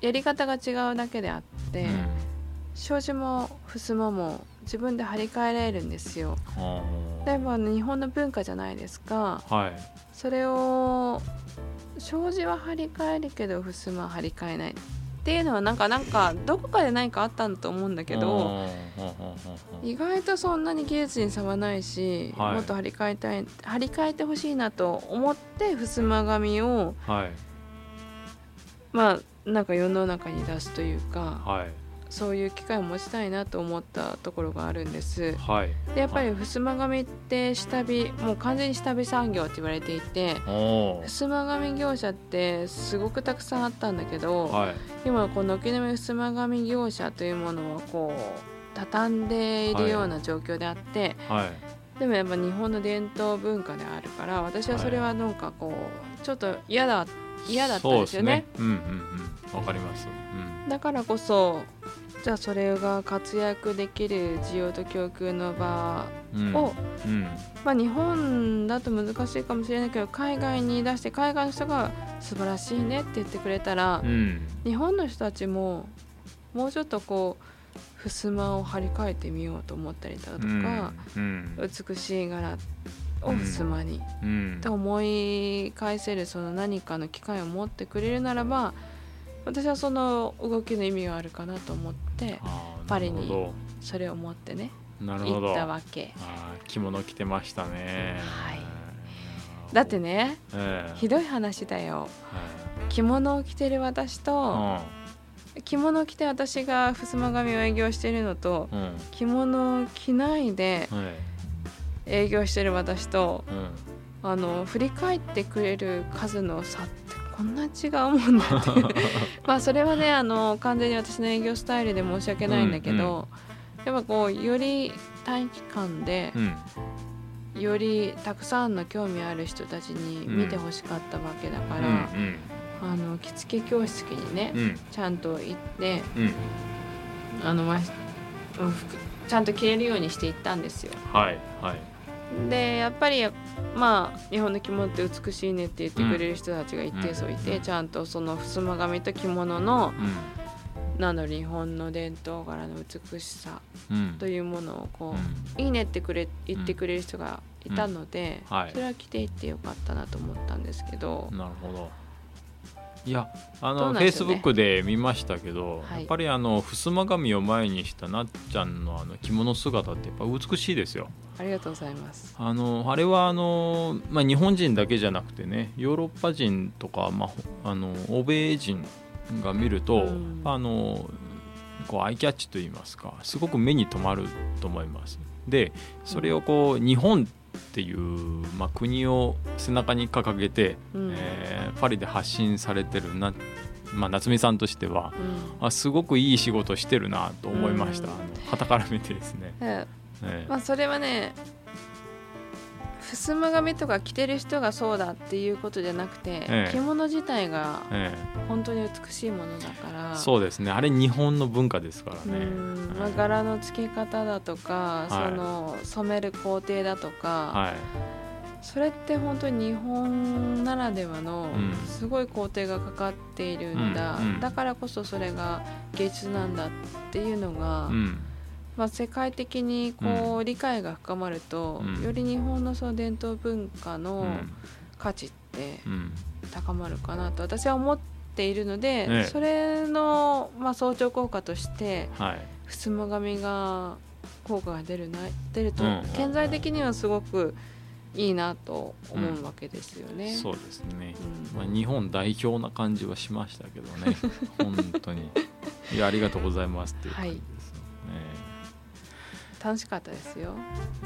やり方が違うだけであって、うん。障子も襖も自分で張り替えられるんですよ。あーでも日本の文化じゃないですか。はい。それを障子は張り替えるけど襖は張り替えないっていうのはなんかなんかどこかで何かあったんだと思うんだけど意外とそんなに技術に差はないし、はい。もっと張り替えたい張り替えてほしいなと思って襖紙をはい。まあなんか世の中に出すというかはいそういう機会を持ちたいなと思ったところがあるんです。はい。でやっぱり襖紙って下火もう完全に下火産業って言われていて襖紙業者ってすごくたくさんあったんだけど、はい。今この軒並み襖紙業者というものはこう畳んでいるような状況であって、はい。でもやっぱ日本の伝統文化であるから私はそれはなんかこうちょっと嫌だ嫌だったんですよね。そうですね。うんうんうん。わかります。うん。だからこそじゃあそれが活躍できる需要と供給の場うん。を、うん。まあ、日本だと難しいかもしれないけど海外に出して海外の人が素晴らしいねって言ってくれたら、うん。日本の人たちももうちょっとこう襖を張り替えてみようと思ったりだとか、うん。美しい柄を襖に、うん。と思い返せるその何かの機会を持ってくれるならば私はその動きの意味があるかなと思ってあーパリにそれを持ってね行ったわけ。着物着てましたね。はい。だってねええ。ひどい話だよ。はい。着物を着てる私とう着物を着て私が襖紙を営業してるのとんうん。着物を着ないではい。営業してる私とうん。あの振り返ってくれる数の差ってこんな違うもんだって まあそれはねあの完全に私の営業スタイルで申し訳ないんだけど、やっぱこうより短期間でうん。よりたくさんの興味ある人たちに見てほしかったわけだから、うんあの着付け教室にね、うん。うんちゃんと行ってうん。あの、まちゃんと着れるようにしていったんですよ。はいはいでやっぱりまあ日本の着物って美しいねって言ってくれる人たちが一定数いて、うん。ちゃんとその襖紙と着物のうん。なんだろう日本の伝統柄の美しさうん。というものをこう、うん。いいねってくれ言ってくれる人がいたので、うん。はい。それは来ていってよかったなと思ったんですけど、なるほどいやあどのフェイスブックで見ましたけど、はい。やっぱりあの襖紙を前にしたなっちゃんのあの着物姿ってやっぱ美しいですよ。ありがとうございます。あのあれはあの、まあ、日本人だけじゃなくてねヨーロッパ人とか、まあほ、あの欧米人が見ると、うん。あのこうアイキャッチといいますかすごく目に留まると思います。でそれをこう日本っていう、まあ、国を背中に掲げて、うん。えーパリで発信されてるな、まあ、夏美さんとしてはうん。あすごくいい仕事してるなと思いました、うん。あの傍から見てですね、でえ。ーまあ、それはね襖紙とか着てる人がそうだっていうことじゃなくて、ええ。着物自体がえ本当に美しいものだから。ーそうですね。あれ日本の文化ですからうね、ん。まあ、はい。柄の付け方だとか、はい。その染める工程だとか、はい。それって本当に日本ならではのうん。すごい工程がかかっているんだ、うん。うん。だからこそそれが芸術なんだっていうのが、うんまあ、世界的にこう理解が深まると、うん。より日本のその伝統文化うのん。価値ってうん。高まるかなと私は思っているので、ええ。それの、まあ、相乗効果としてはい。襖紙が効果が出るな出ると、うん。うんうん顕在的にはすごくいいなと思うわけですよね。そうですね、うん。まあ、日本代表な感じはしましたけどね。本当に。いやありがとうございますっていう感じですね、楽しかったですよ。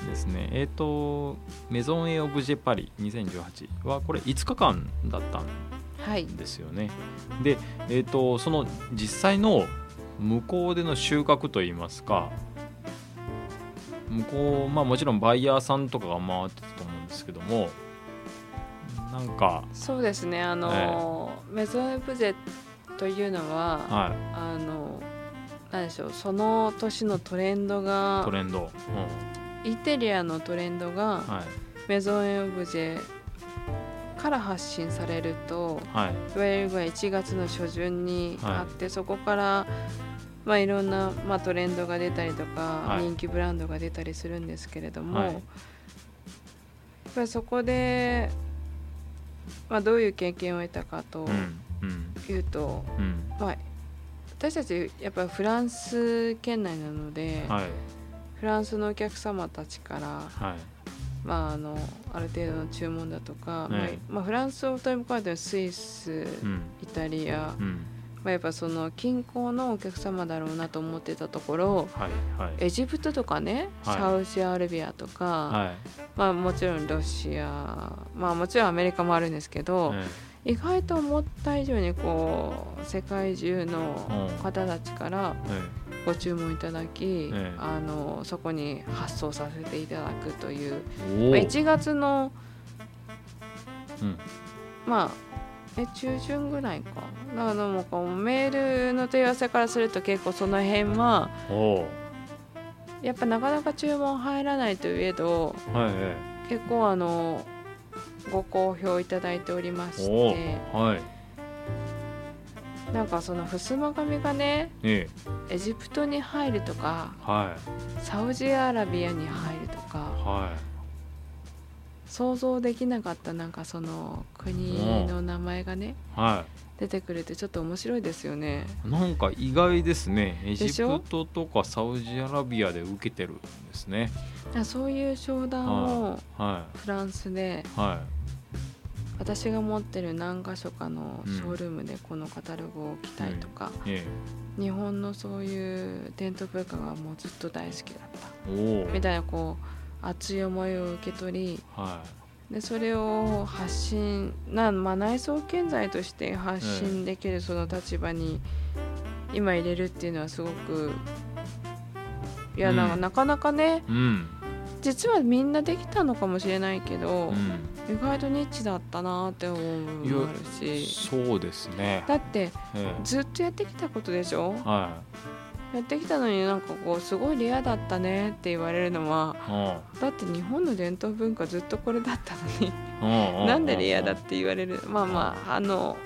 ですね。えっ、とメゾン・エ・オブジェ・パリ2018はこれ5日間だったんはい、ですよね。でえっ、とその実際の向こうでの収穫といいますか向こうまあもちろんバイヤーさんとかが回ってたと思うんですけどもなんかそうですね。あの、メゾン・エブジェというのは、はあの何でしょうその年のトレンドいがトレンド、インテリアのトレンドが、うん、はい。メゾン・エブジェから発信されるとはい。いわゆる1月の初旬にあって、そこから、まあ、いろんな、まあ、トレンドが出たりとか、はい。人気ブランドが出たりするんですけれども、はい。やっぱりそこで、まあ、どういう経験を得たかとうん。うん。いうと、うん。まあ、私たちやっぱりフランス圏内なので、はい。フランスのお客様たちから、はい。まあ、あのある程度の注文だとか、まあフランスを取り込まれてるスイス、うん。イタリア、うん。まあ、やっぱその近郊のお客様だろうなと思ってたところはいはい。エジプトとかね、はい。サウジアラビアとか、はい。まあ、もちろんロシア、まあ、もちろんアメリカもあるんですけど、え意外と思った以上にこう世界中の方たちからえご注文いただき、ええ。あのそこに発送させていただくという、まあ、ー1月のうん。まあえ中旬ぐらいか。だからもうこうメールの問い合わせからすると結構その辺はやっぱなかなか注文入らないといえどはいえ。結構あのご好評いただいておりましおてーはい。なんかその襖紙がねえエジプトに入るとかえはい。サウジアラビアに入るとかはい。想像できなかったなんかその国の名前がねは出てくるってちょっと面白いですよね。いなんか意外ですね。エジプトとかサウジアラビアで受けてるんですね。そういう商談をはフランスでい。は私が持ってる何箇所かのショールームでこのカタログを着たいとか、いえ日本のそういう伝統文化がもうずっと大好きだった。みたいなこう熱い思いを受け取りはでそれを発信な、まあ、内装建材として発信できるその立場に今入れるっていうのはすごくいやなんかうん。なかなかねいうん。実はみんなできたのかもしれないけど、うん意外とニッチだったなって思う部分もあるし。そうですね。だってえずっとやってきたことでしょ？えはやってきたのになんかこうすごいレアだったねって言われるのはいうん。だって日本の伝統文化ずっとこれだったのにうんうんなんでレアだって言われる？まあまああの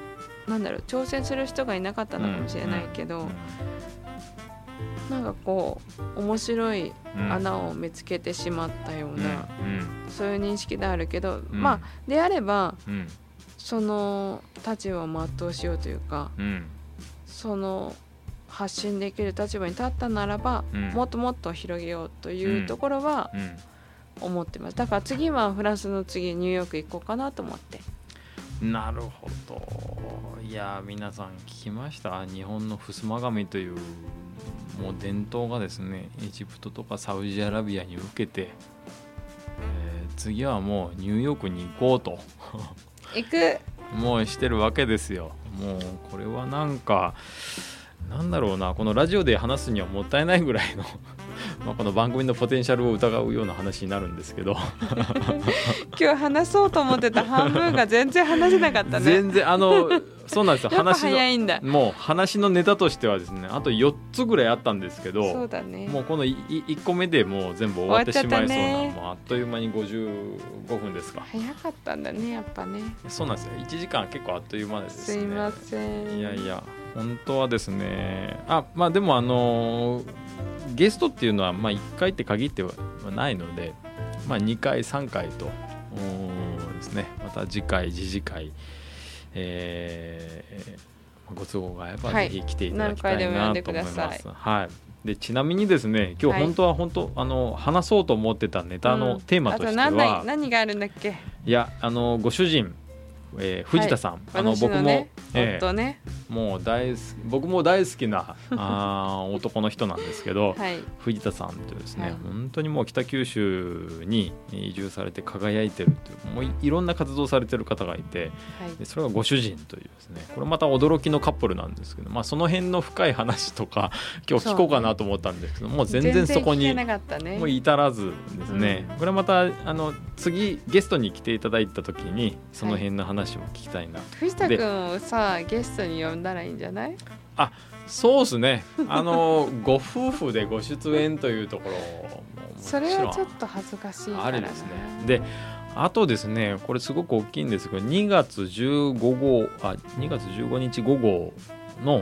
なんだろう挑戦する人がいなかったのかもしれないけど、なんかこう面白いうん穴を見つけてしまったよううんな、そういう認識であるけど、ん。まあであればうん。うんその立場を全うしようというかうん。その発信できる立場に立ったならば、うん。もっともっと広げようというところはうん。思ってます。だから次はフランスの次ニューヨーク行こうかなと思って。なるほど。いや皆さん聞きました。日本の襖紙というもう伝統がですねエジプトとかサウジアラビアに受けて、えー次はもうニューヨークに行こうと。行く。もうしてるわけですよ。もうこれはなんかなんだろうなこのラジオで話すにはもったいないぐらいのまあこの番組のポテンシャルを疑うような話になるんですけど。今日話そうと思ってた半分が全然話せなかったね。全然あのそうなんですよ。話の早いんだ。もう話のネタとしてはですねあと4つぐらいあったんですけそうどだね。もうこの1個目でもう全部終わってしまいそうなねもうあっという間に55分ですか。早かったんだねやっぱね。そうなんですよ。1時間結構あっという間ですね。すいません。いやいや本当はですね。あまあでもあのーゲストっていうのはまあ1回って限ってはないのでまあ2回3回と。ですね。また次回次次回えーご都合があればはい。ぜひ来ていただきたいなと思います。はい。でちなみにですね今はい日本当は本当、あの話そうと思ってたネタのテーマとしては、あと何何があるんだっけ？いやあのご主人、えー藤田さん、あの私僕も、ね。ええ夫ねもう大僕も大好きな あー男の人なんですけど、はい。藤田さんというですね、はい。本当にもう北九州に移住されて輝いてるというもういいろんな活動されてる方がいてはい。でそれがご主人というですねこれまた驚きのカップルなんですけど、まあ、その辺の深い話とか 今日聞こうかなと思ったんですけどもう全然そこにもう至らずですね、これまたあの次ゲストに来ていただいた時にその辺の話を聞きたいな、藤田君をさゲストに呼んだらいいんじゃない？そうですね。あの ご夫婦でご出演というところももちろんそれはちょっと恥ずかしいありですね。であとですねこれすごく大きいんですけど2月15号あ2月15日午後の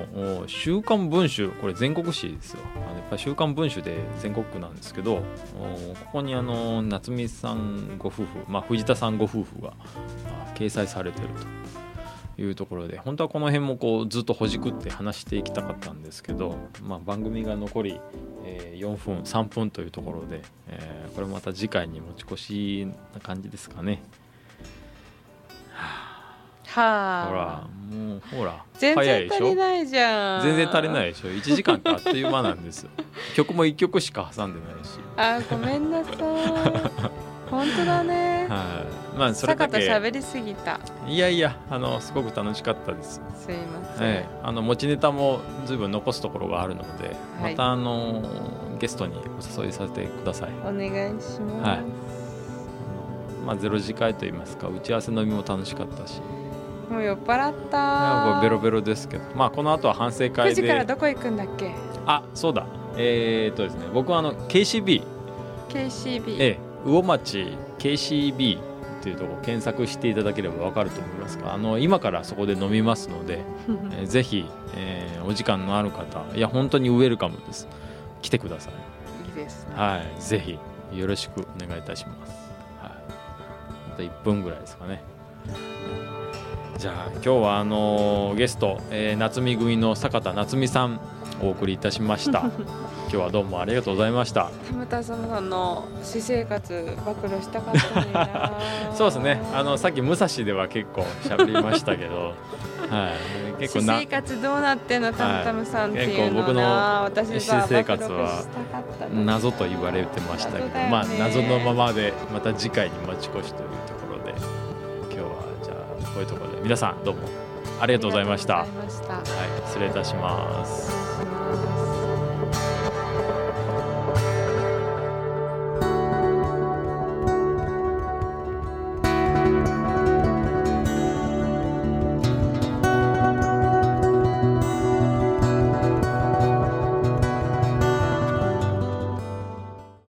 お週刊文春これ全国紙ですよ。あのやっぱり週刊文春で全国区なんですけどおここにあの夏美さんご夫婦、まあ、藤田さんご夫婦があ掲載されてるというところで本当はこの辺もこうずっとほじくって話していきたかったんですけど、まあ、番組が残り、えー4分3分というところで、えーこれまた次回に持ち越しな感じですかね。ほはらあもうほら全早いでしょ？然足りないじゃん。全然足りないでしょ？1時間ってあっという間なんですよ。曲も1曲しか挟んでないし、あごめんなさい本当だね。はい。まあそれだ坂田け喋りすぎた。いやいやあのすごく楽しかったです。すいません、ええ、あの持ちネタも随分残すところがあるので、はい。またあのゲストにお誘いさせてください。お願いします、はい。まあゼロ次会といいますか打ち合わせ飲みも楽しかったし、いもう酔っ払っやたベロベロですけど、まあこの後は反省9会で、時からどこ行くんだっけ？あそうだ、えーっとですね、僕はあの KCB、KCB、ええ、魚町 KCB というところ検索していただければわかると思いますが、あの今からそこで飲みますので、えーぜひ、えーお時間のある方、いや本当にウェルカムです。来てください。いいですねはい、ぜひよろしくお願いいたします。はい、あと1分ぐらいですかね。じゃあ今日はあのーゲスト、えー夏見組の坂田夏美さんお送りいたしました。今日はどうもありがとうございました。田村さんの私生活暴露したかった そうですね。あのさっき武蔵では結構喋りましたけど、はい、結構な。私生活どうなってんのタムタムさんっていうの結構僕のな私生活は謎と言われてましたけど、ね。まあ謎のままでまた次回に持ち越しというこういうところで。皆さんどうも。ありがとうございました。はい、失礼いたします